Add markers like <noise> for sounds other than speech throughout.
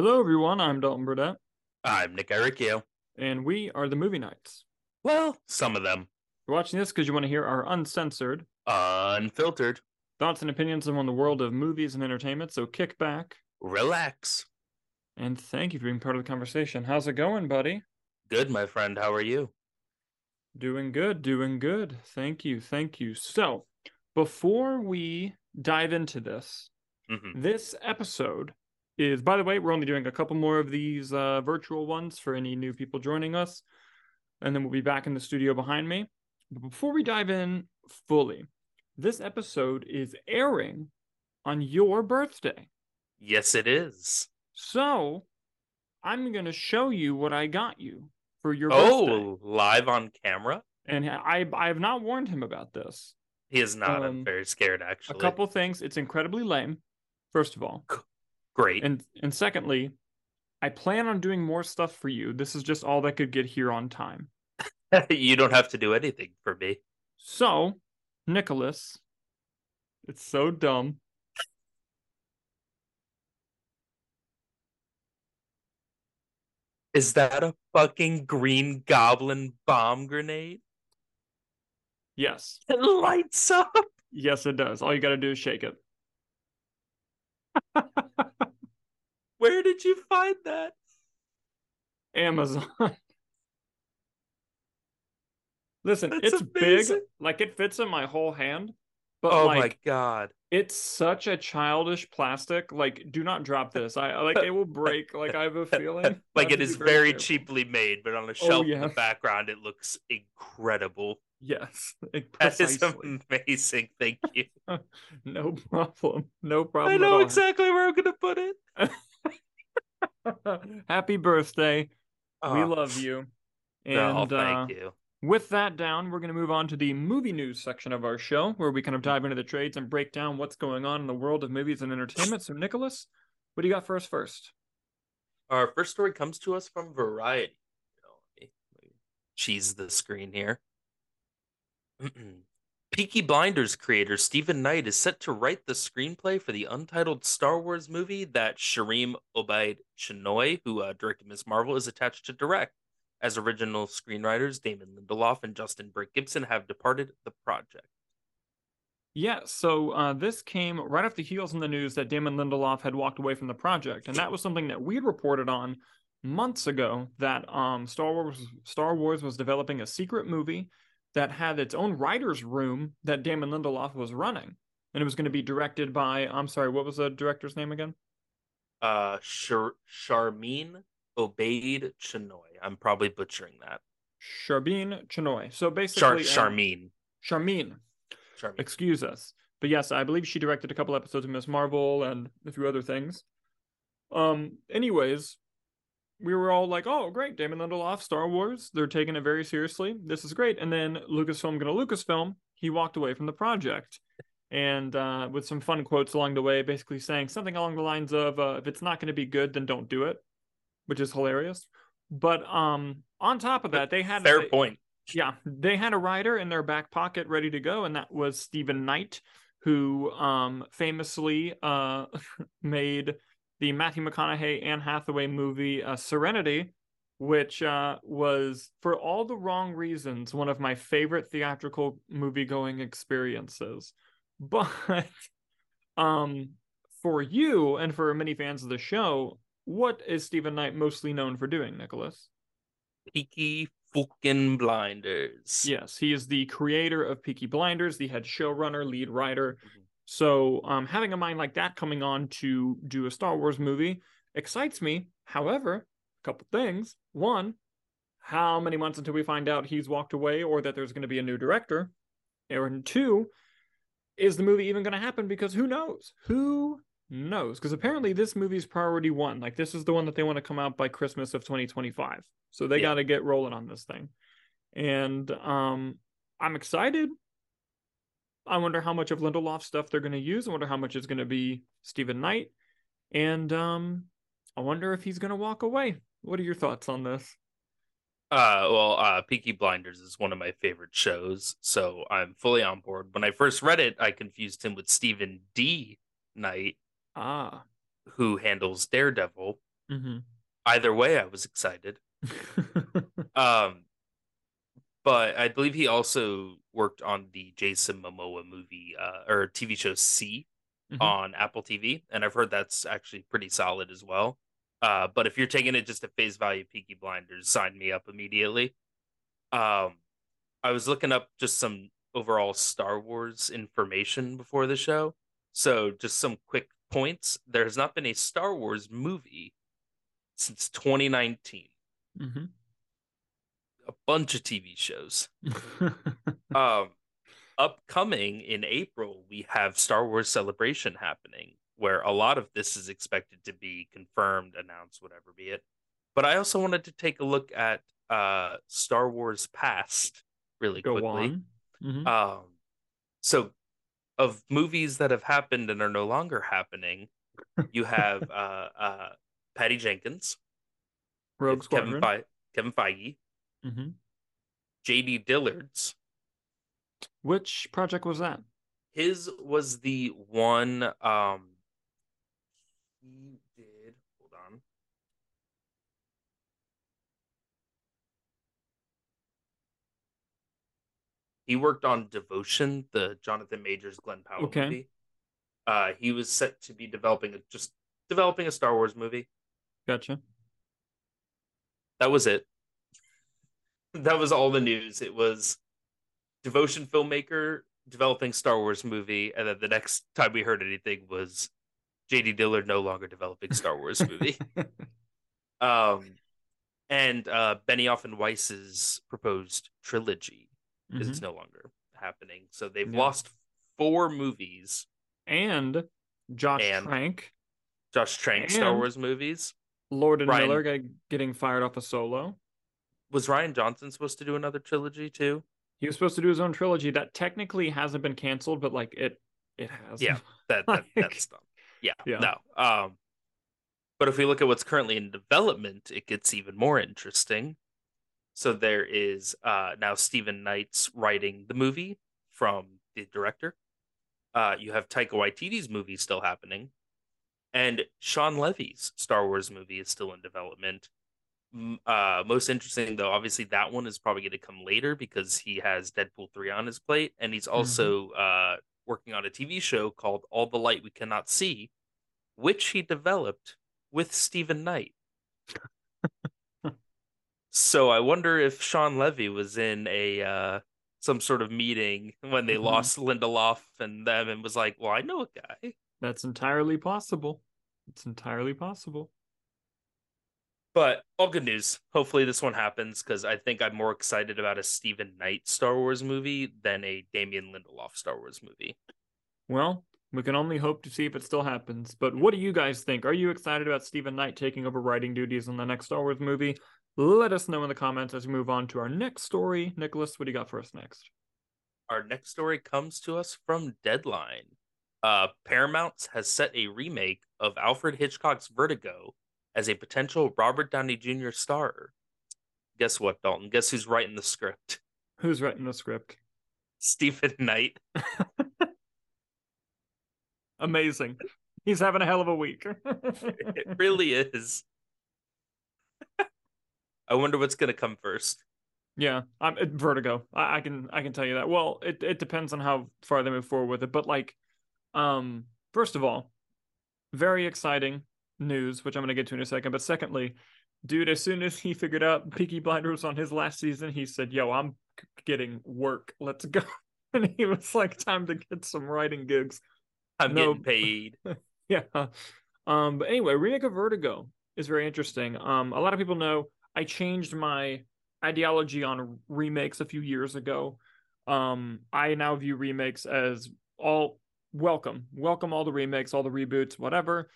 Hello, everyone. I'm Dalton Burdett, I'm Nick Ericchio. and we are the Movie Knights. Well, some of them You're watching this because you want to hear our uncensored unfiltered. thoughts and opinions on the world of movies and entertainment. So kick back Relax. and thank you for being part of the conversation. How's it going, buddy? Good, my friend. How are you? Doing good, doing good. Thank you, thank you. So, before we dive into this, Mhm. this episode is, by the way, we're only doing a couple more of these uh, virtual ones for any new people joining us, and then we'll be back in the studio behind me. But before we dive in fully, this episode is airing on your birthday. Yes, it is. So, I'm going to show you what I got you for your birthday. Oh, live on camera? And I I have not warned him about this. He is not. Um, I'm very scared, actually. A couple things. It's incredibly lame, first of all. Great. And and secondly, I plan on doing more stuff for you. This is just all that could get here on time. <laughs> you don't have to do anything for me. So, Nicholas, it's so dumb. Is that a fucking green goblin bomb grenade? Yes. It lights up. Yes, it does. All you got to do is shake it. <laughs> Where did you find that? Amazon. <laughs> Listen, That's it's big. Like it fits in my whole hand. But oh like my god. it's such a childish plastic. Like, do not drop this. I like it will break. Like I have a feeling. <laughs> Like it is it to is be very careful. cheaply made, but on a oh, shelf in yeah. the background, it looks incredible. Yes, <laughs> That is amazing. Thank you. no problem. No problem. I know exactly where I'm gonna put it. <laughs> Happy birthday. we Oh, love you. no, And uh, thank you. with that down, we're going to move on to the movie news section of our show, where we kind of dive into the trades and break down what's going on in the world of movies and entertainment. So, Nicholas, what do you got for us first? Our first story comes to us from Variety. You know, let me- let me cheese the screen here. <clears throat> Peaky Blinders creator Steven Knight is set to write the screenplay for the untitled Star Wars movie that Sharmeen Obaid Chinoy, who uh, directed Ms. Marvel, is attached to direct. As original screenwriters, Damon Lindelof and Justin Britt-Gibson have departed the project. Yeah, so uh, this came right off the heels in the news that Damon Lindelof had walked away from the project, and that was something that we'd reported on months ago. That um, Star Wars Star Wars was developing a secret movie that had its own writers' room that Damon Lindelof was running, and it was going to be directed by I'm sorry, what was the director's name again? Uh, Char- Charmin Obaid Chinoy. I'm probably butchering that. Charbin Chenoy. So basically, uh, Charmin. Charmin. Charmin. excuse us. But yes, I believe she directed a couple episodes of Ms. Marvel and a few other things. Um, anyways, we were all like, "Oh, great, Damon Lindelof, Star Wars. They're taking it very seriously. This is great." And then Lucasfilm gonna Lucasfilm, he walked away from the project, and uh, with some fun quotes along the way, basically saying something along the lines of, uh, "If it's not going to be good, then don't do it," which is hilarious. But um, on top of that, they had Fair they- point. yeah, they had a writer in their back pocket ready to go, and that was Steven Knight, who um, famously uh, <laughs> made the Matthew McConaughey Anne Hathaway movie uh, Serenity, which uh, was, for all the wrong reasons, one of my favorite theatrical movie going experiences. <laughs> But um, for you and for many fans of the show, what is Steven Knight mostly known for doing, Nicholas? Peaky fucking blinders. Yes, he is the creator of Peaky Blinders, the head showrunner, lead writer. So, um, having a mind like that coming on to do a Star Wars movie excites me. However, a couple things. One, how many months until we find out he's walked away or that there's going to be a new director? And two, is the movie even going to happen? Because who knows? Who knows? Because apparently this movie's priority one. Like this is the one that they want to come out by Christmas of 2025. So they Yeah. got to get rolling on this thing. And um, I'm excited. I wonder how much of Lindelof stuff they're going to use. I wonder how much is going to be Steven Knight. And um, I wonder if he's going to walk away. What are your thoughts on this? Uh, well, uh, Peaky Blinders is one of my favorite shows, so I'm fully on board. When I first read it, I confused him with Stephen D. Knight, Ah, who handles Daredevil. Mm-hmm. Either way, I was excited. <laughs> um, but I believe he also worked on the Jason Momoa movie uh, or TV show See Mhm. on Apple TV, and I've heard that's actually pretty solid as well. Uh, but if you're taking it just at face value, Peaky Blinders, sign me up immediately. Um, I was looking up just some overall Star Wars information before the show, so just some quick points. There has not been a Star Wars movie since 2019. mm-hmm. A bunch of TV shows. <laughs> um upcoming in April we have Star Wars Celebration happening where a lot of this is expected to be confirmed, announced, whatever be it. But I also wanted to take a look at uh Star Wars Past really Go quickly. Mhm. Um so of movies that have happened and are no longer happening, you have <laughs> uh uh Patty Jenkins, Rogue Kevin Fe- Kevin Feige, hmm JD Dillard's Which project was that? His was the one um he did hold on. He worked on Devotion, the Jonathan Majors Glenn Powell Okay. movie. Uh he was set to be developing a just developing a Star Wars movie. Gotcha. That was it. That was all the news. It was devotion filmmaker developing Star Wars movie, and then the next time we heard anything was JD Dillard no longer developing Star Wars movie. <laughs> um, and uh, Benioff and Weiss's proposed trilogy Mhm. is no longer happening. So they've Yeah. lost four movies. And Josh And- Trank, Josh Trank Star Wars movies. Lord and Ryan- Miller get, getting fired off a solo. Was Rian Johnson supposed to do another trilogy too? He was supposed to do his own trilogy that technically hasn't been canceled, but like it, it has. Yeah. <laughs> That, that that's done. Yeah, Yeah. No. Um, but if we look at what's currently in development, it gets even more interesting. So there is uh now Steven Knight's writing the movie from the director. Uh, you have Taika Waititi's movie still happening, and Shawn Levy's Star Wars movie is still in development. Uh, most interesting though, obviously that one is probably going to come later because he has Deadpool three on his plate, and he's also uh working on a TV show called All the Light We Cannot See, which he developed with Steven Knight. <laughs> so I wonder if Shawn Levy was in a uh, some sort of meeting when they Mhm. lost Lindelof and them and was like, "Well, I know a guy." That's entirely possible. It's entirely possible. But all good news. Hopefully this one happens because I think I'm more excited about a Steven Knight Star Wars movie than a Damon Lindelof Star Wars movie. Well, we can only hope to see if it still happens. But what do you guys think? Are you excited about Steven Knight taking over writing duties on the next Star Wars movie? Let us know in the comments as we move on to our next story. Nicholas, what do you got for us next? Our next story comes to us from Deadline. Uh, Paramount has set a remake of Alfred Hitchcock's Vertigo as a potential Robert Downey Jr. star. Guess what, Dalton? Guess who's writing the script? Who's writing the script? Steven Knight. <laughs> Amazing. He's having a hell of a week. <laughs> It really is. I wonder what's gonna come first. Yeah, I'm it, Vertigo. I, I can I can tell you that. Well, it it depends on how far they move forward with it, but like, um, first of all, very exciting news, which I'm gonna get to in a second. But secondly, dude, as soon as he figured out Peaky Blinders on his last season, he said, "Yo, I'm getting work. Let's go." <laughs> And he was like, "Time to get some writing gigs." I'm No. getting paid. <laughs> yeah. Um, but anyway, remake of Vertigo is very interesting. Um, a lot of people know I changed my ideology on remakes a few years ago. Um, I now view remakes as all welcome, welcome all the remakes, all the reboots, whatever.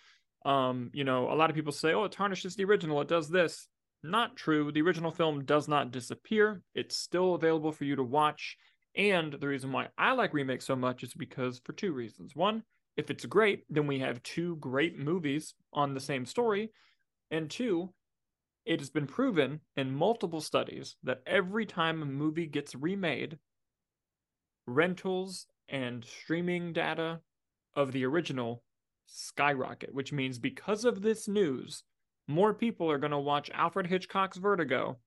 Um, you know, a lot of people say, "Oh, it tarnishes the original. It does this." Not true. The original film does not disappear. It's still available for you to watch. And the reason why I like remakes so much is because for two reasons. One, if it's great, then we have two great movies on the same story. And two, it has been proven in multiple studies that every time a movie gets remade, rentals and streaming data of the original skyrocket, which means because of this news, more people are going to watch Alfred Hitchcock's Vertigo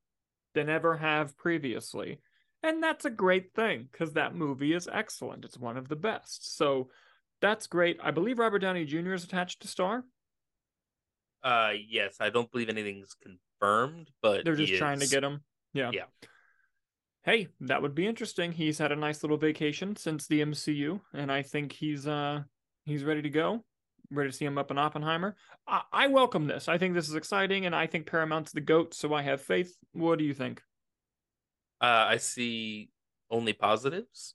than ever have previously. And that's a great thing because that movie is excellent. It's one of the best. So that's great. I believe Robert Downey Jr. is attached to star. Uh, yes, I don't believe anything's confirmed, but They're just trying to get him. Yeah. Yeah. Hey, that would be interesting. He's had a nice little vacation since the MCU, and I think he's uh he's ready to go. Ready to see him up in Oppenheimer. I, I welcome this. I think this is exciting, and I think Paramount's the goat, so I have faith. What do you think? Uh, I see only positives.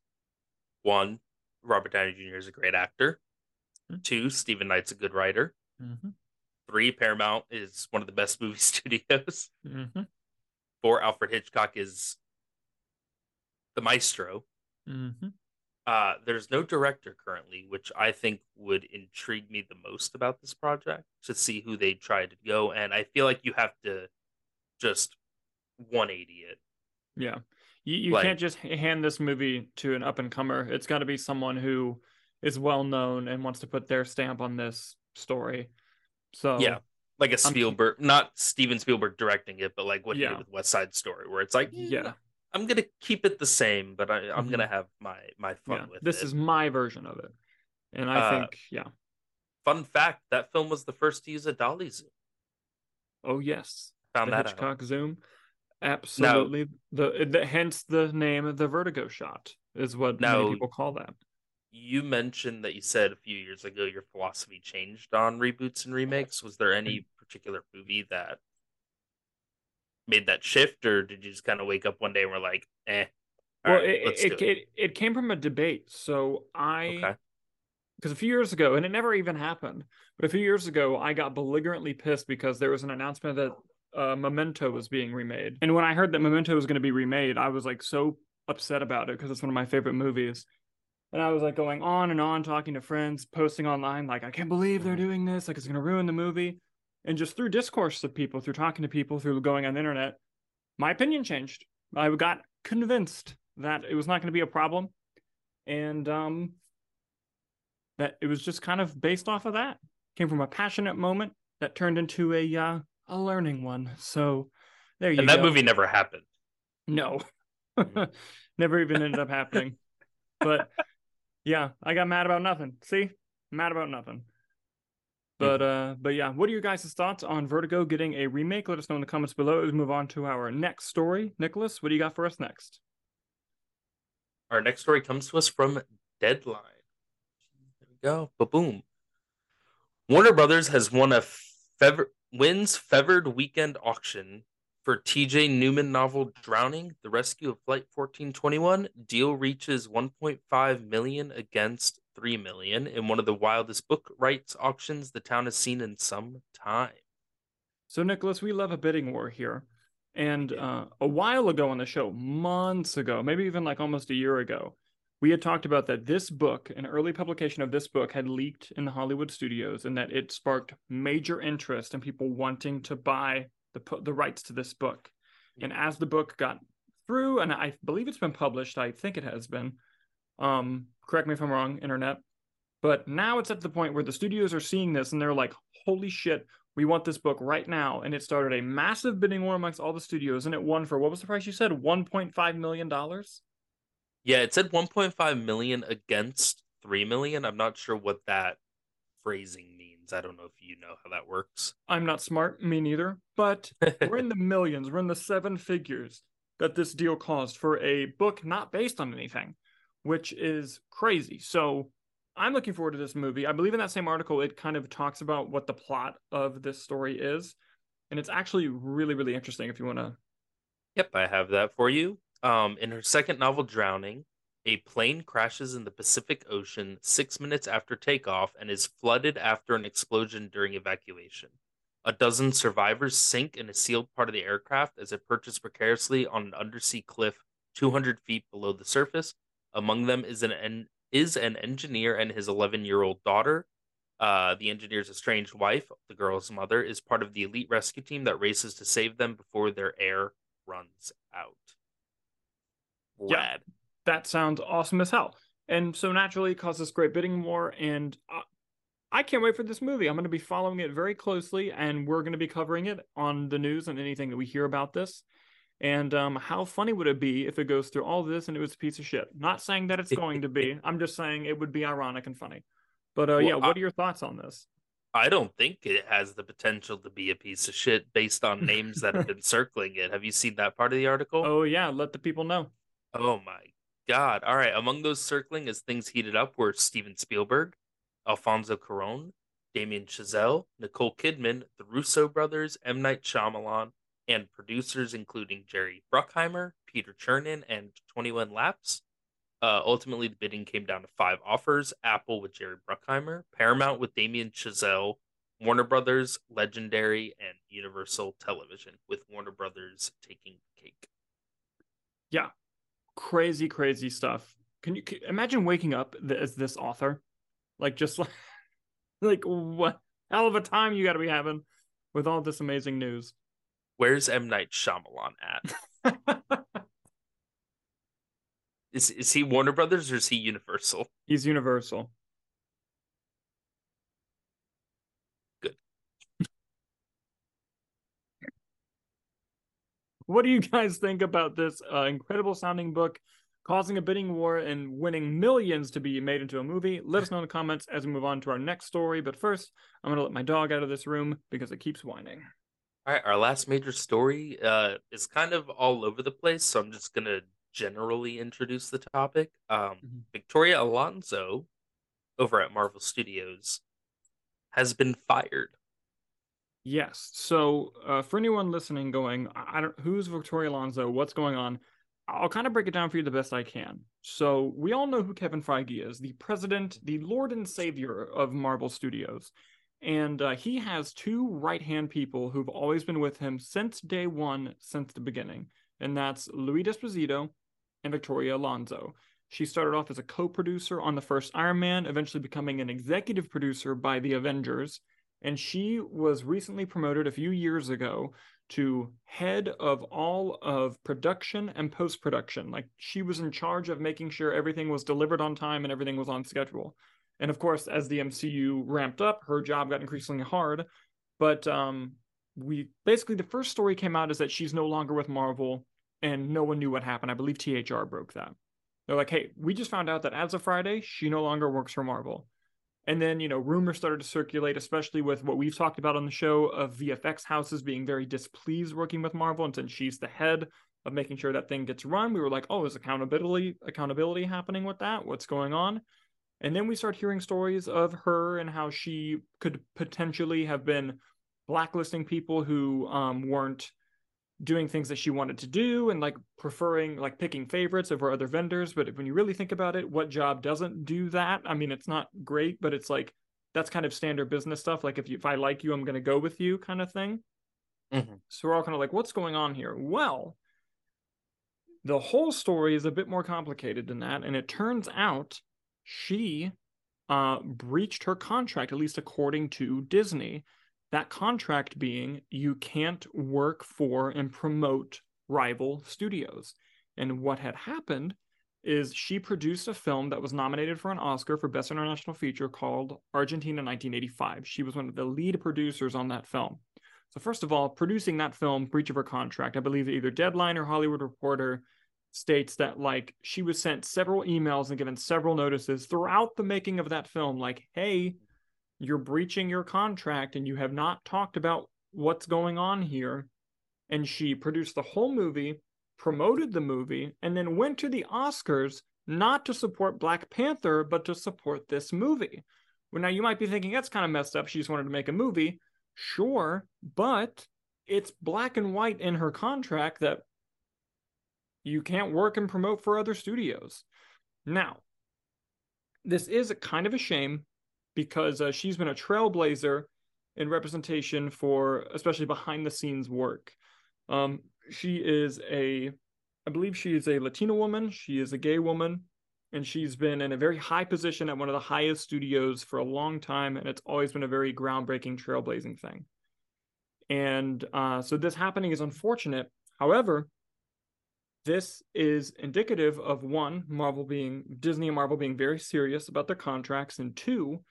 One, Robert Downey Jr. is a great actor. Mhm. Two, Steven Knight's a good writer. Mm-hmm. Three, Paramount is one of the best movie <laughs> studios. Mm-hmm. Four, Alfred Hitchcock is the maestro. Mm-hmm. Uh, there's no director currently, which I think would intrigue me the most about this project to see who they try to go. And I feel like you have to just 180 it. Yeah. You, you Like- can't just hand this movie to an up and comer. It's got to be someone who is well known and wants to put their stamp on this story. So Yeah. Like a I'm- Spielberg, not Steven Spielberg directing it, but like what he did with West Side Story, where it's like, yeah, I'm gonna keep it the same, but I, I'm Mhm. gonna have my my fun yeah. with This is my version of it, and I Uh, think yeah. Fun fact: that film was the first to use a dolly zoom. Oh yes, Found the that out. Hitchcock zoom. Absolutely. The, the hence the name of the Vertigo shot is what Now- many people call that. You mentioned that you said a few years ago your philosophy changed on reboots and remakes. Was there any particular movie that made that shift, or did you just kind of wake up one day and were like, "Eh"? well, right, it, let's it, it, it came from a debate. So I Okay. because a few years ago, and it never even happened, but a few years ago, I got belligerently pissed because there was an announcement that uh, Memento was being remade. And when I heard that Memento was going to be remade, I was like so upset about it because it's one of my favorite movies. And I was like going on and on, talking to friends, posting online, like, I can't believe they're doing this. Like, it's going to ruin the movie. And just through discourse of people, through talking to people, through going on the internet, my opinion changed. I got convinced that it was not going to be a problem. And um, that it was just kind of based off of that. Came from a passionate moment that turned into a uh, a learning one. So there you And go. And that movie never happened. No. Mhm. <laughs> Never even ended up happening. But yeah, I got mad about nothing. See? Mad about nothing. But uh but yeah, what are your guys' thoughts on Vertigo getting a remake? Let us know in the comments below. Let's move on to our next story. Nicholas, what do you got for us next? Our next story comes to us from Deadline. There we go. Ba boom. Warner Brothers has won a fever wins fevered weekend auction for TJ Newman novel Drowning: The Rescue of Flight 1421. Deal reaches 1.5 million against 3 million in one of the wildest book rights auctions the town has seen in some time. So, Nicholas, we love a bidding war here. And uh, a while ago on the show, months ago, maybe even like almost a year ago, we had talked about that this book, an early publication of this book, had leaked in the Hollywood studios and that it sparked major interest in people wanting to buy the, the rights to this book. And as the book got through, and I believe it's been published, I think it has been. Um, correct me if I'm wrong, internet. But now it's at the point where the studios are seeing this and they're like, holy shit, we want this book right now. And it started a massive bidding war amongst all the studios, and it won for what was the price you said? $1.5 million? Yeah, it said 1.5 million against 3 million. I'm not sure what that phrasing means. I don't know if you know how that works. I'm not smart, me neither, but <laughs> we're in the millions, we're in the seven figures that this deal caused for a book not based on anything, which is crazy. So I'm looking forward to this movie. I believe in that same article, it kind of talks about what the plot of this story is. And it's actually really, really interesting if you want to. Yep, I have that for you. Um, in her second novel, Drowning, a plane crashes in the Pacific Ocean six minutes after takeoff and is flooded after an explosion during evacuation. A dozen survivors sink in a sealed part of the aircraft as it perches precariously on an undersea cliff 200 feet below the surface. Among them is an en- is an engineer and his 11 year old daughter. Uh, the engineer's estranged wife, the girl's mother, is part of the elite rescue team that races to save them before their air runs out. Yeah. That sounds awesome as hell. And so naturally, it caused this great bidding war. And uh, I can't wait for this movie. I'm going to be following it very closely, and we're going to be covering it on the news and anything that we hear about this. And um, how funny would it be if it goes through all this and it was a piece of shit? Not saying that it's going to be. <laughs> I'm just saying it would be ironic and funny. But uh, well, yeah, what I, are your thoughts on this? I don't think it has the potential to be a piece of shit based on names that have been <laughs> circling it. Have you seen that part of the article? Oh yeah, let the people know. Oh my god! All right, among those circling as things heated up were Steven Spielberg, Alfonso Cuarón, Damien Chazelle, Nicole Kidman, the Russo brothers, M Night Shyamalan, and producers including Jerry Bruckheimer, Peter Chernin, and 21 Laps. Uh, ultimately, the bidding came down to five offers Apple with Jerry Bruckheimer, Paramount with Damien Chazelle, Warner Brothers, Legendary, and Universal Television, with Warner Brothers taking the cake. Yeah, crazy, crazy stuff. Can you can, imagine waking up as this author? Like, just like, <laughs> like what hell of a time you got to be having with all this amazing news. Where's M Night Shyamalan at? <laughs> Is is he Warner Brothers or is he Universal? He's Universal. Good. <laughs> what do you guys think about this uh, incredible sounding book causing a bidding war and winning millions to be made into a movie? Let us know in the comments as we move on to our next story. But first, I'm going to let my dog out of this room because it keeps whining. All right, our last major story uh, is kind of all over the place, so I'm just going to generally introduce the topic. Um, mm-hmm. Victoria Alonso over at Marvel Studios has been fired. Yes. So uh, for anyone listening, going, I don't, who's Victoria Alonso? What's going on? I'll kind of break it down for you the best I can. So we all know who Kevin Feige is, the president, the Lord and Savior of Marvel Studios. And uh, he has two right hand people who've always been with him since day one, since the beginning. And that's Louis D'Esposito and Victoria Alonso. She started off as a co producer on the first Iron Man, eventually becoming an executive producer by the Avengers. And she was recently promoted a few years ago to head of all of production and post production. Like she was in charge of making sure everything was delivered on time and everything was on schedule. And of course, as the MCU ramped up, her job got increasingly hard. But um, we basically the first story came out is that she's no longer with Marvel and no one knew what happened. I believe THR broke that. They're like, hey, we just found out that as of Friday, she no longer works for Marvel. And then, you know, rumors started to circulate, especially with what we've talked about on the show of VFX houses being very displeased working with Marvel. And since she's the head of making sure that thing gets run, we were like, oh, is accountability accountability happening with that? What's going on? And then we start hearing stories of her and how she could potentially have been blacklisting people who um, weren't doing things that she wanted to do and like preferring like picking favorites over other vendors. But when you really think about it what job doesn't do that? I mean it's not great but it's like that's kind of standard business stuff like if you if i like you i'm going to go with you kind of thing. Mm-hmm. so we're all kind of like what's going on here? Well the whole story is a bit more complicated than that and it turns out she uh, breached her contract at least according to disney that contract being you can't work for and promote rival studios. And what had happened is she produced a film that was nominated for an Oscar for Best International Feature called Argentina 1985. She was one of the lead producers on that film. So, first of all, producing that film, breach of her contract, I believe either Deadline or Hollywood Reporter states that like she was sent several emails and given several notices throughout the making of that film, like, hey, you're breaching your contract and you have not talked about what's going on here. And she produced the whole movie, promoted the movie, and then went to the Oscars not to support Black Panther, but to support this movie. Well, now you might be thinking that's kind of messed up. She just wanted to make a movie. Sure, but it's black and white in her contract that you can't work and promote for other studios. Now, this is kind of a shame because uh, she's been a trailblazer in representation for especially behind the scenes work. Um, she is a, I believe she is a Latina woman. She is a gay woman, and she's been in a very high position at one of the highest studios for a long time, and it's always been a very groundbreaking, trailblazing thing. And uh, so this happening is unfortunate. However, this is indicative of one, Marvel being Disney and Marvel being very serious about their contracts, and two,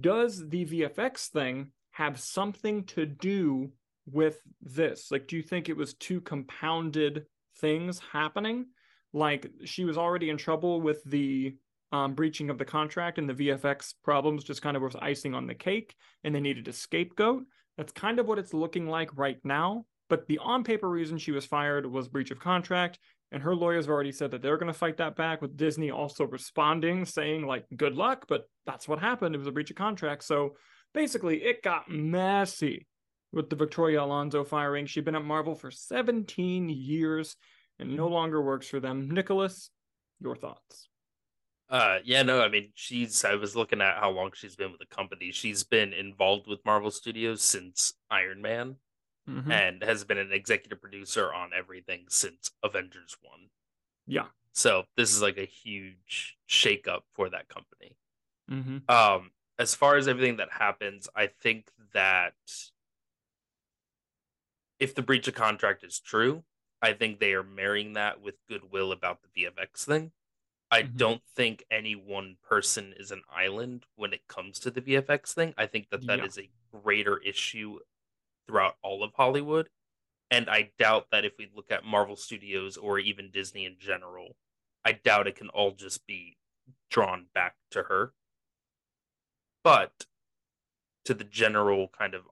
does the VFX thing have something to do with this? Like, do you think it was two compounded things happening? Like, she was already in trouble with the um, breaching of the contract, and the VFX problems just kind of was icing on the cake, and they needed a scapegoat. That's kind of what it's looking like right now. But the on paper reason she was fired was breach of contract. And her lawyers have already said that they're going to fight that back, with Disney also responding, saying, like, good luck, but that's what happened. It was a breach of contract. So basically, it got messy with the Victoria Alonso firing. She'd been at Marvel for 17 years and no longer works for them. Nicholas, your thoughts? Uh, yeah, no, I mean, she's. I was looking at how long she's been with the company. She's been involved with Marvel Studios since Iron Man, mm-hmm. and has been an executive producer on everything since Avengers One. Yeah. So this is like a huge shakeup for that company. Mm-hmm. Um, as far as everything that happens, I think that if the breach of contract is true, I think they are marrying that with goodwill about the VFX thing. I mm-hmm. don't think any one person is an island when it comes to the VFX thing. I think that that yeah. is a greater issue throughout all of Hollywood. And I doubt that if we look at Marvel Studios or even Disney in general, I doubt it can all just be drawn back to her. But to the general kind of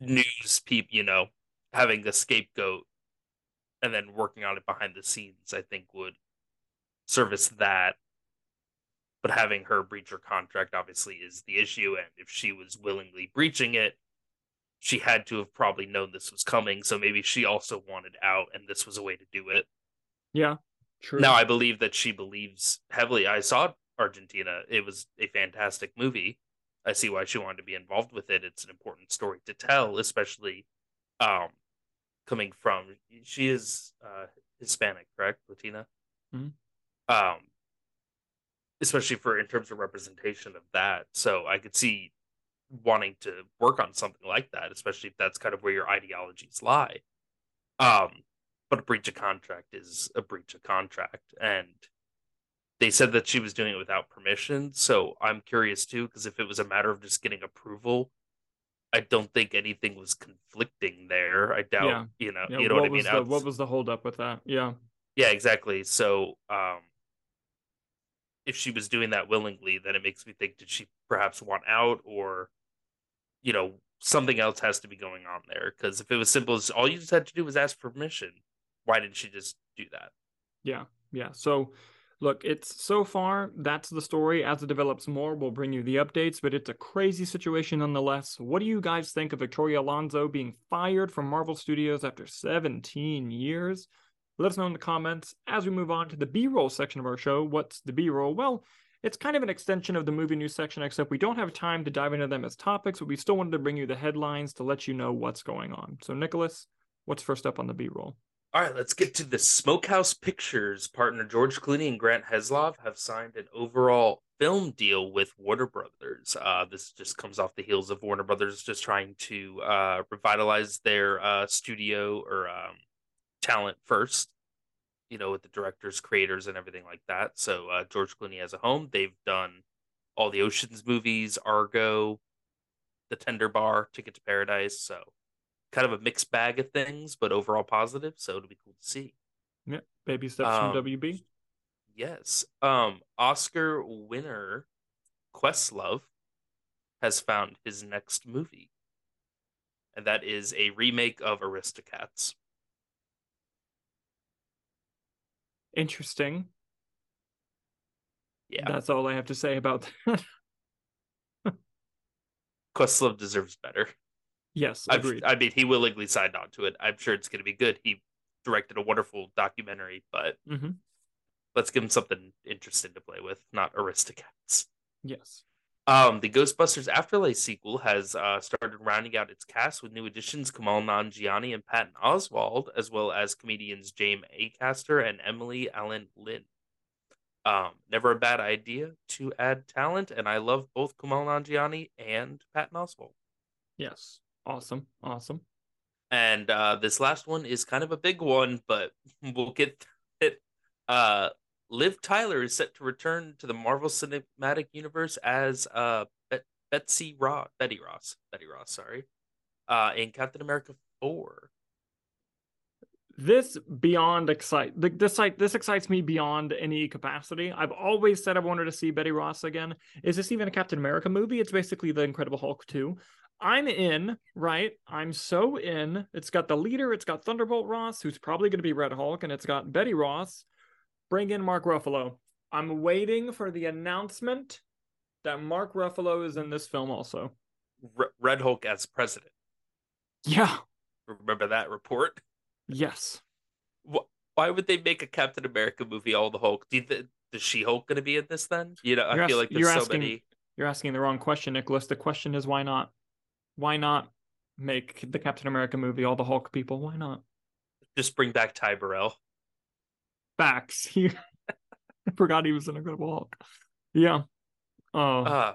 news people, you know, having a scapegoat and then working on it behind the scenes, I think would service that. But having her breach her contract obviously is the issue. And if she was willingly breaching it, she had to have probably known this was coming. So maybe she also wanted out and this was a way to do it. Yeah, true. Now I believe that she believes heavily. I saw Argentina. It was a fantastic movie. I see why she wanted to be involved with it. It's an important story to tell, especially um, coming from she is uh, Hispanic, correct, Latina? Mm-hmm um, especially for in terms of representation of that. So I could see wanting to work on something like that, especially if that's kind of where your ideologies lie. Um, but a breach of contract is a breach of contract, and they said that she was doing it without permission. So I'm curious too, because if it was a matter of just getting approval, I don't think anything was conflicting there. I doubt, yeah. you know, yeah, you know what, what I mean. The, what was the holdup with that? Yeah, yeah, exactly. So, um, if she was doing that willingly, then it makes me think did she perhaps want out or you know, something else has to be going on there. Because if it was simple as all you just had to do was ask permission, why didn't she just do that? Yeah, yeah. So look, it's so far that's the story. As it develops more, we'll bring you the updates, but it's a crazy situation nonetheless. What do you guys think of Victoria Alonso being fired from Marvel Studios after 17 years? Let us know in the comments as we move on to the B roll section of our show. What's the B roll? Well, it's kind of an extension of the movie news section, except we don't have time to dive into them as topics, but we still wanted to bring you the headlines to let you know what's going on. So, Nicholas, what's first up on the B roll? All right, let's get to the Smokehouse Pictures. Partner George Clooney and Grant Heslov have signed an overall film deal with Warner Brothers. Uh, this just comes off the heels of Warner Brothers just trying to uh, revitalize their uh, studio or um, talent first, you know, with the directors, creators, and everything like that. So uh, George Clooney has a home. They've done all the Ocean's movies, Argo, The Tender Bar, Ticket to Paradise. So kind of a mixed bag of things, but overall positive. So it'll be cool to see. Yeah, baby steps um, from WB. Yes. Um, Oscar winner Questlove has found his next movie, and that is a remake of Aristocats. Interesting. Yeah. That's all I have to say about <laughs> that. Questlove deserves better. Yes, agreed. i mean, he willingly signed on to it. I'm sure it's going to be good. He directed a wonderful documentary, but mm-hmm. let's give him something interesting to play with, not Aristocats. Yes. Um, the Ghostbusters Afterlife sequel has uh, started rounding out its cast with new additions Kumail Nanjiani and Patton Oswalt, as well as comedians James Acaster and Emily Alyn Lind. Um, never a bad idea to add talent, and I love both Kumail Nanjiani and Patton Oswalt. Yes, awesome, awesome. And uh, this last one is kind of a big one, but <laughs> we'll get it. Uh, Liv Tyler is set to return to the Marvel Cinematic Universe as uh, Betsy Ross, Betty Ross, Betty Ross, sorry, uh, in Captain America four. This beyond excite this this excites me beyond any capacity. I've always said I wanted to see Betty Ross again. Is this even a Captain America movie? It's basically the Incredible Hulk 2. I'm in, right? I'm so in. It's got the leader, it's got Thunderbolt Ross, who's probably going to be Red Hulk, and it's got Betty Ross. Bring in Mark Ruffalo. I'm waiting for the announcement that Mark Ruffalo is in this film also. R- Red Hulk as president. Yeah. Remember that report? Yes. Why would they make a Captain America movie all the Hulk? Do you is She Hulk going to be in this then? You know, you're I feel like there's so asking, many. You're asking the wrong question, Nicholas. The question is why not? Why not make the Captain America movie all the Hulk people? Why not? Just bring back Ty Burrell. Facts. <laughs> He I forgot he was an Incredible Hulk. Yeah. Oh. Uh,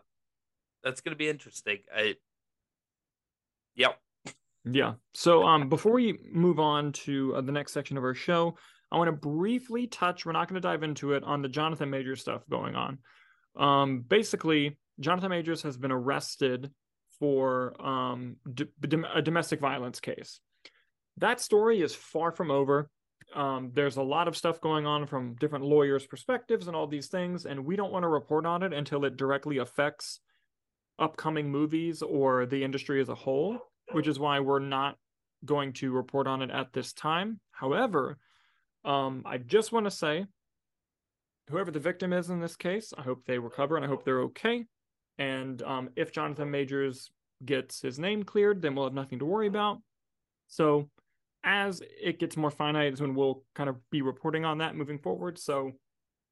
that's gonna be interesting. I. Yep. Yeah. So um, before we move on to uh, the next section of our show, I want to briefly touch. We're not going to dive into it on the Jonathan Majors stuff going on. Um, basically, Jonathan Majors has been arrested for um, d- d- a domestic violence case. That story is far from over. Um, there's a lot of stuff going on from different lawyers' perspectives and all these things, and we don't want to report on it until it directly affects upcoming movies or the industry as a whole, which is why we're not going to report on it at this time. However, um, I just want to say whoever the victim is in this case, I hope they recover and I hope they're okay. And um, if Jonathan Majors gets his name cleared, then we'll have nothing to worry about. So as it gets more finite is when we'll kind of be reporting on that moving forward. So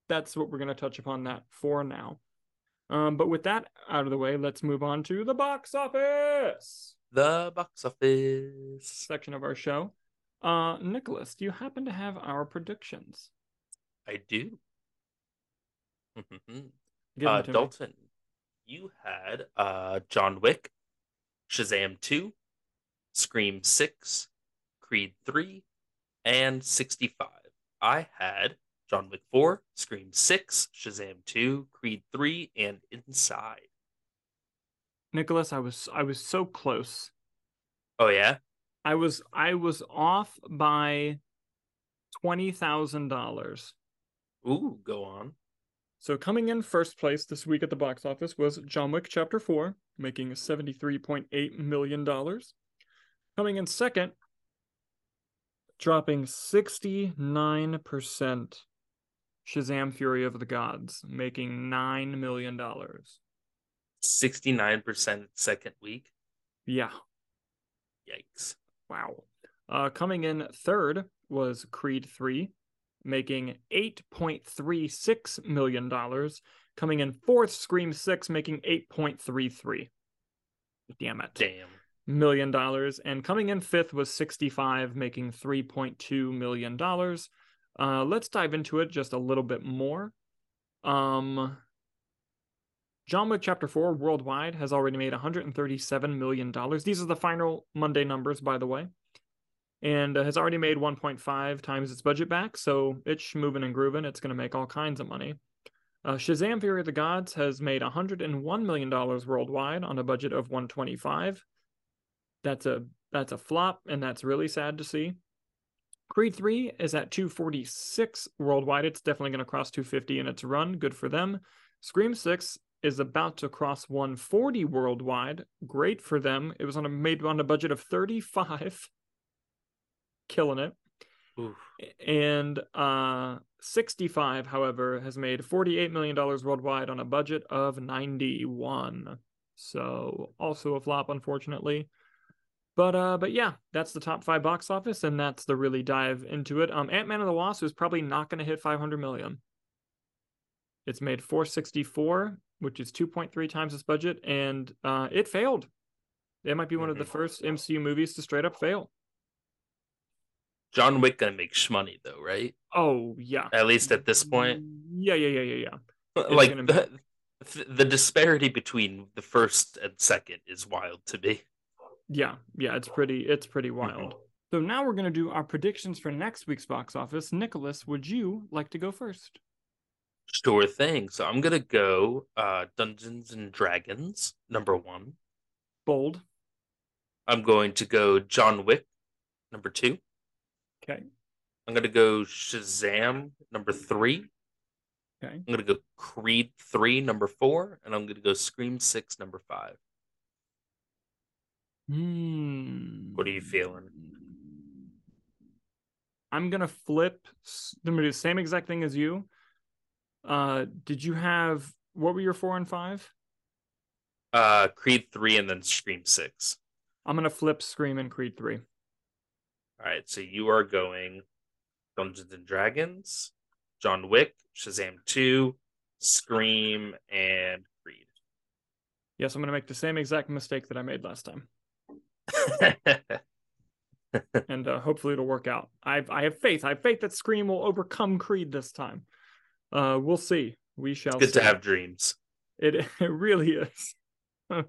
that's what we're going to touch upon that for now. Um, but with that out of the way, let's move on to the box office. The box office section of our show. Uh, Nicholas, do you happen to have our predictions? I do. <laughs> uh, Dalton, me. you had uh, John Wick, Shazam 2, Scream 6, Creed 3, and 65. I had John Wick 4, Scream 6, Shazam 2, Creed 3, and Inside. Nicholas, I was I was so close. Oh yeah? I was I was off by twenty thousand dollars. Ooh, go on. So coming in first place this week at the box office was John Wick Chapter 4, making $73.8 million. Coming in second dropping 69%. Shazam Fury of the Gods, making $9 million. 69% second week? Yeah. Yikes. Wow. Uh, coming in third was Creed 3, making $8.36 million. Coming in fourth, Scream 6, making 8.33. Damn it. Damn million dollars and coming in fifth was 65 making 3.2 million dollars. Uh, let's dive into it just a little bit more. Um john wick chapter 4 worldwide has already made 137 million dollars. These are the final monday numbers by the way and uh, has already made 1.5 times its budget back so it's moving and grooving. It's going to make all kinds of money. Uh, Shazam Fury of the Gods has made $101 million worldwide on a budget of 125 that's a that's a flop, and that's really sad to see. Creed 3 is at 246 worldwide. It's definitely going to cross 250 in its run. Good for them. Scream 6 is about to cross 140 worldwide. Great for them. It was on a made on a budget of 35. <laughs> Killing it. Oof. And uh 65, however, has made 48 million dollars worldwide on a budget of 91. So also a flop, unfortunately. But uh, but yeah, that's the top five box office, and that's the really dive into it. Um, Ant Man and the Wasp is probably not going to hit 500 million. It's made 464, which is 2.3 times its budget, and uh, it failed. It might be one of the first MCU movies to straight up fail. John Wick gonna make money though, right? Oh yeah. At least at this point. Yeah, yeah, yeah, yeah, yeah. like the, the disparity between the first and second is wild to me. Yeah, yeah, it's pretty it's pretty wild. <clears throat> So now we're gonna do our predictions for next week's box office. Nicholas, would you like to go first? Sure thing. So I'm gonna go uh Dungeons and Dragons number one. Bold. I'm going to go John Wick number two. Okay. I'm gonna go Shazam number three. Okay. I'm gonna go Creed three number four, and I'm gonna go Scream six number five. Hmm. What are you feeling? I'm gonna flip. I'm gonna do the same exact thing as you. Uh, did you have what were your four and five? Uh, Creed three and then Scream six. I'm gonna flip Scream and Creed three. All right, so you are going Dungeons and Dragons, John Wick, Shazam two, Scream, and Creed. Yes, I'm gonna make the same exact mistake that I made last time, <laughs> and uh, hopefully it'll work out. I I have faith. I have faith that Scream will overcome Creed this time. Uh, we'll see. We shall. Good see. to have dreams. It <laughs> it really is. <laughs>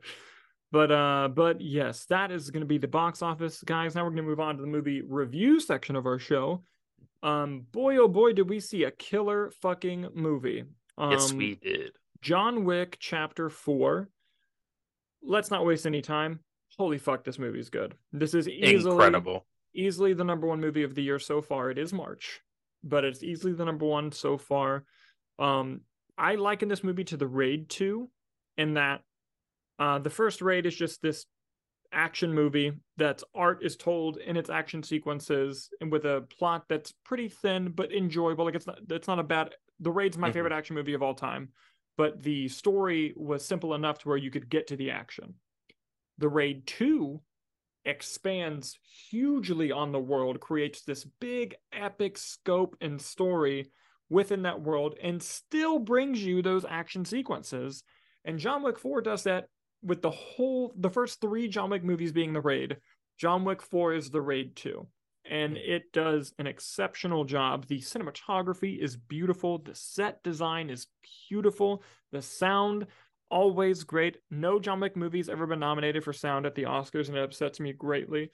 but uh but yes, that is going to be the box office, guys. Now we're going to move on to the movie review section of our show. Um boy oh boy did we see a killer fucking movie. Um, yes, we did. John Wick chapter 4. Let's not waste any time. Holy fuck this movie is good. This is easily Incredible. easily the number one movie of the year so far. It is March, but it's easily the number one so far. Um, I liken this movie to the Raid 2 in that uh, the first Raid is just this action movie that's art is told in its action sequences and with a plot that's pretty thin but enjoyable. Like it's not it's not a bad. The Raid's my Mhm. favorite action movie of all time, but the story was simple enough to where you could get to the action. The Raid 2 expands hugely on the world, creates this big epic scope and story within that world, and still brings you those action sequences. And John Wick 4 does that with the whole, the first three John Wick movies being the Raid. John Wick 4 is the Raid 2. And it does an exceptional job. The cinematography is beautiful. The set design is beautiful. The sound always great. No John Wick movie's ever been nominated for sound at the Oscars, and it upsets me greatly.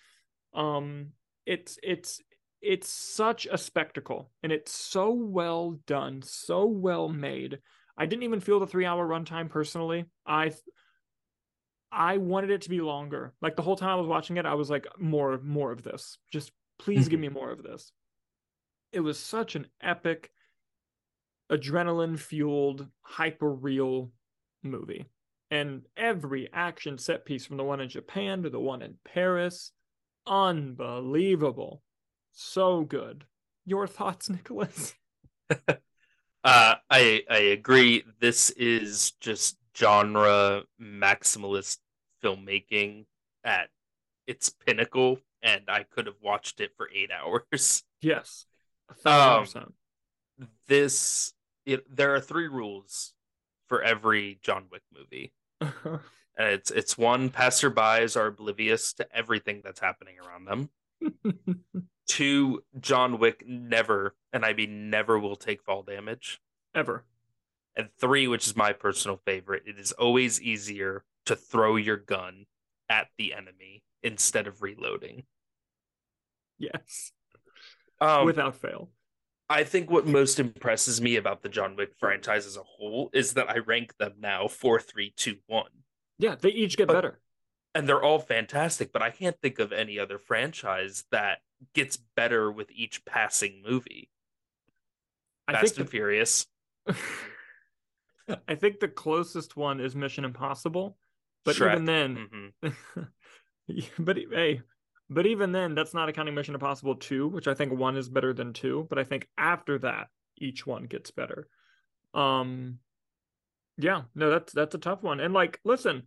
Um, it's it's it's such a spectacle, and it's so well done, so well made. I didn't even feel the three hour runtime personally. I I wanted it to be longer. Like the whole time I was watching it, I was like, more more of this. Just please give me more of this. It was such an epic, adrenaline fueled, hyper real movie. And every action set piece from the one in Japan to the one in Paris, unbelievable. So good. Your thoughts, <laughs> Nicholas? <laughs> Uh, I I agree. This is just genre maximalist filmmaking at its pinnacle, and I could have watched it for eight <laughs> hours. Yes. A Um. This it, there are three rules for every John Wick movie. <laughs> And it's it's one passerbys are oblivious to everything that's happening around them. <laughs> Two, John Wick never, and I mean never, will take fall damage. Ever. And three, which is my personal favorite, it is always easier to throw your gun at the enemy instead of reloading. Yes. Um, Without fail. I think what most impresses me about the John Wick franchise as a whole is that I rank them now four, three, two, one, Yeah, they each get But- better. and they're all fantastic. But I can't think of any other franchise that gets better with each passing movie. I Fast think and Furious, the, <laughs> I think the closest one is Mission Impossible. But Shrek. even then, Mhm. <laughs> But hey, but even then, that's not accounting Mission Impossible 2, which I think one is better than two. But I think after that, each one gets better. Um, yeah, no, that's that's a tough one. And like, listen,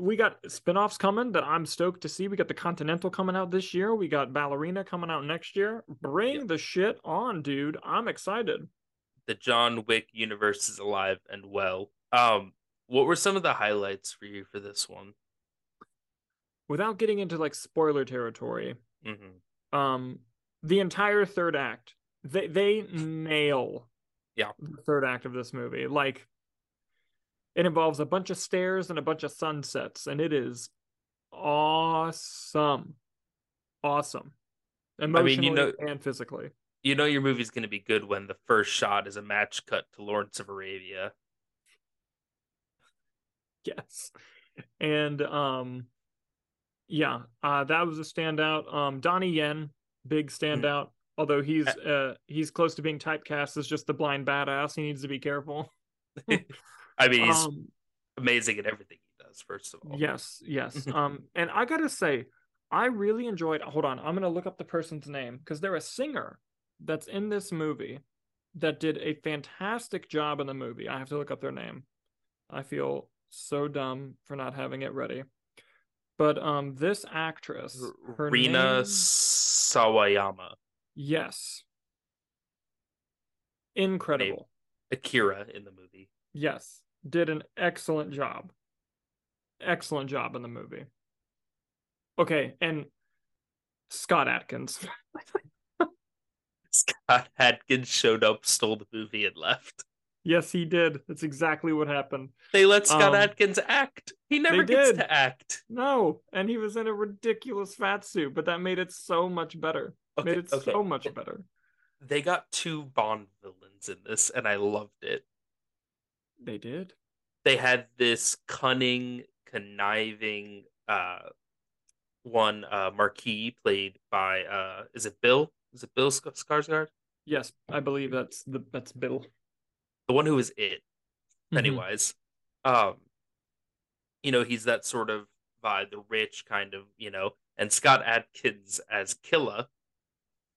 we got spin-offs coming that I'm stoked to see. We got the Continental coming out this year. We got Ballerina coming out next year. Bring Yeah. the shit on, dude. I'm excited. the John Wick universe is alive and well. Um, what were some of the highlights for you for this one? Without getting into like spoiler territory, hmm um the entire third act they they nail Yeah. the third act of this movie like it involves a bunch of stairs and a bunch of sunsets and it is awesome awesome I mean, you know- and physically You know your movie's going to be good when the first shot is a match cut to Lawrence of Arabia. yes. And um yeah, uh that was a standout. Um Donnie Yen, big standout. Although he's uh he's close to being typecast as just the blind badass. He needs to be careful. <laughs> <laughs> I mean, he's Um amazing at everything he does, first of all. yes, yes. <laughs> um and I gotta say, I really enjoyed hold on, I'm gonna look up the person's name because they're a singer that's in this movie that did a fantastic job in the movie. I have to look up their name. I feel so dumb for not having it ready. But um this actress, her Rina name- Sawayama, yes. Incredible. Akira in the movie. Yes. Did an excellent job. Excellent job in the movie. Okay, and Scott Adkins. <laughs> Scott Adkins showed up, stole the movie, and left. Yes, he did. That's exactly what happened. They let Scott Um, Adkins act. He never gets did. to act. No, and he was in a ridiculous fat suit, but that made it so much better. Okay, made it okay. so much better. They got two Bond villains in this, and I loved it. They did. They had this cunning, conniving uh one uh Marquis played by uh is it Bill? Is it Bill Sk- Skarsgård? Yes, I believe that's the that's Bill. The one who was it. Mhm. Um, you know, he's that sort of vibe, the rich kind of, you know, and Scott Adkins as Killa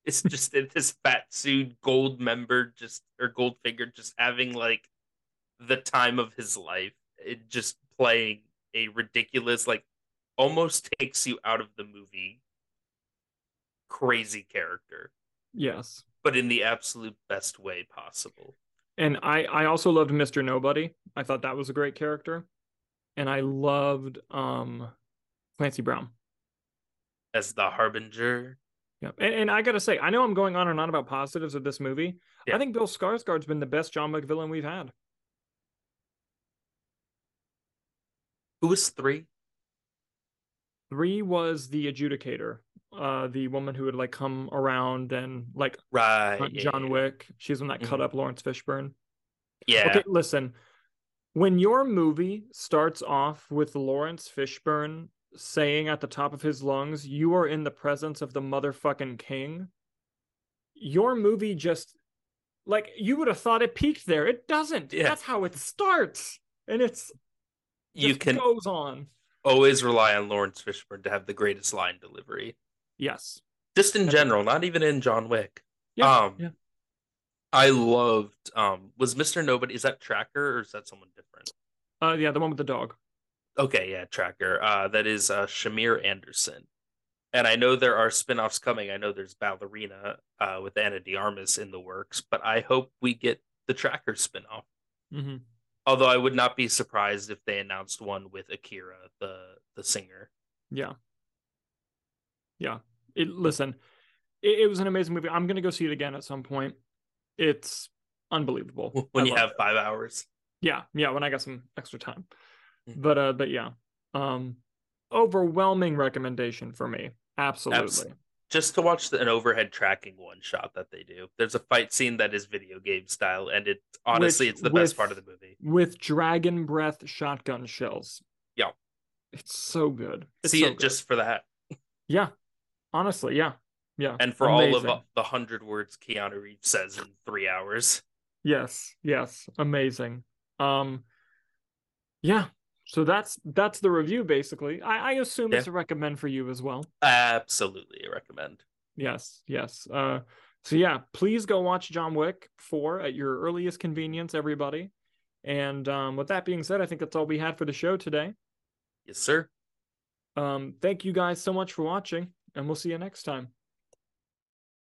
is <laughs> just in this fat suit, gold member, just or gold figure, just having like the time of his life. It just playing a ridiculous, like almost takes you out of the movie crazy character, Yes. but in the absolute best way possible. And I I also loved Mr. Nobody. I thought that was a great character. And I loved um Clancy Brown. As the harbinger. Yeah. And, and I got to say, I know I'm going on and on about positives of this movie. Yeah. I think Bill Skarsgård's been the best John Wick villain we've had. Who was three? Three was the adjudicator, uh, the woman who would like come around and like Right. yeah, John yeah, Wick. She's the one that cut Mhm. up Laurence Fishburne. Yeah. Okay, listen. When your movie starts off with Laurence Fishburne saying at the top of his lungs, "You are in the presence of the motherfucking king," your movie just like you would have thought it peaked there. It doesn't. Yeah. That's how it starts, and it's you can goes on. Always rely on Laurence Fishburne to have the greatest line delivery. Yes. Just in general, not even in John Wick. Yeah. Um, yeah. I loved um was Mr. Nobody is that Tracker or is that someone different? Uh, yeah, the one with the dog. Okay, yeah, Tracker. Uh that is uh Shamier Anderson. And I know there are spin-offs coming. I know there's Ballerina uh with Ana de Armas in the works, but I hope we get the Tracker spin-off. hmm Although I would not be surprised if they announced one with Akira, the the singer. Yeah. Yeah. It listen, it, it was an amazing movie. I'm gonna go see it again at some point. It's unbelievable. When I you have it. five hours. Yeah, yeah, when I got some extra time. Mhm. But uh but yeah. Um overwhelming recommendation for me. Absolutely. Just to watch the, an overhead tracking one shot that they do. There's a fight scene that is video game style, and it honestly, it's the best part of the movie. With dragon breath shotgun shells. Yeah. It's so good. It's See so it good. just for that, Yeah. Honestly, yeah. Yeah. and for all of uh, the hundred words Keanu Reeves says in three hours. Yes, yes, amazing. Um, yeah. So that's that's the review basically. I, I assume it's a recommend for you as well. Absolutely I recommend. Yes, yes. Uh, so yeah, please go watch John Wick four at your earliest convenience, everybody. And um, with that being said, I think that's all we had for the show today. Yes, sir. Um, thank you guys so much for watching, and we'll see you next time.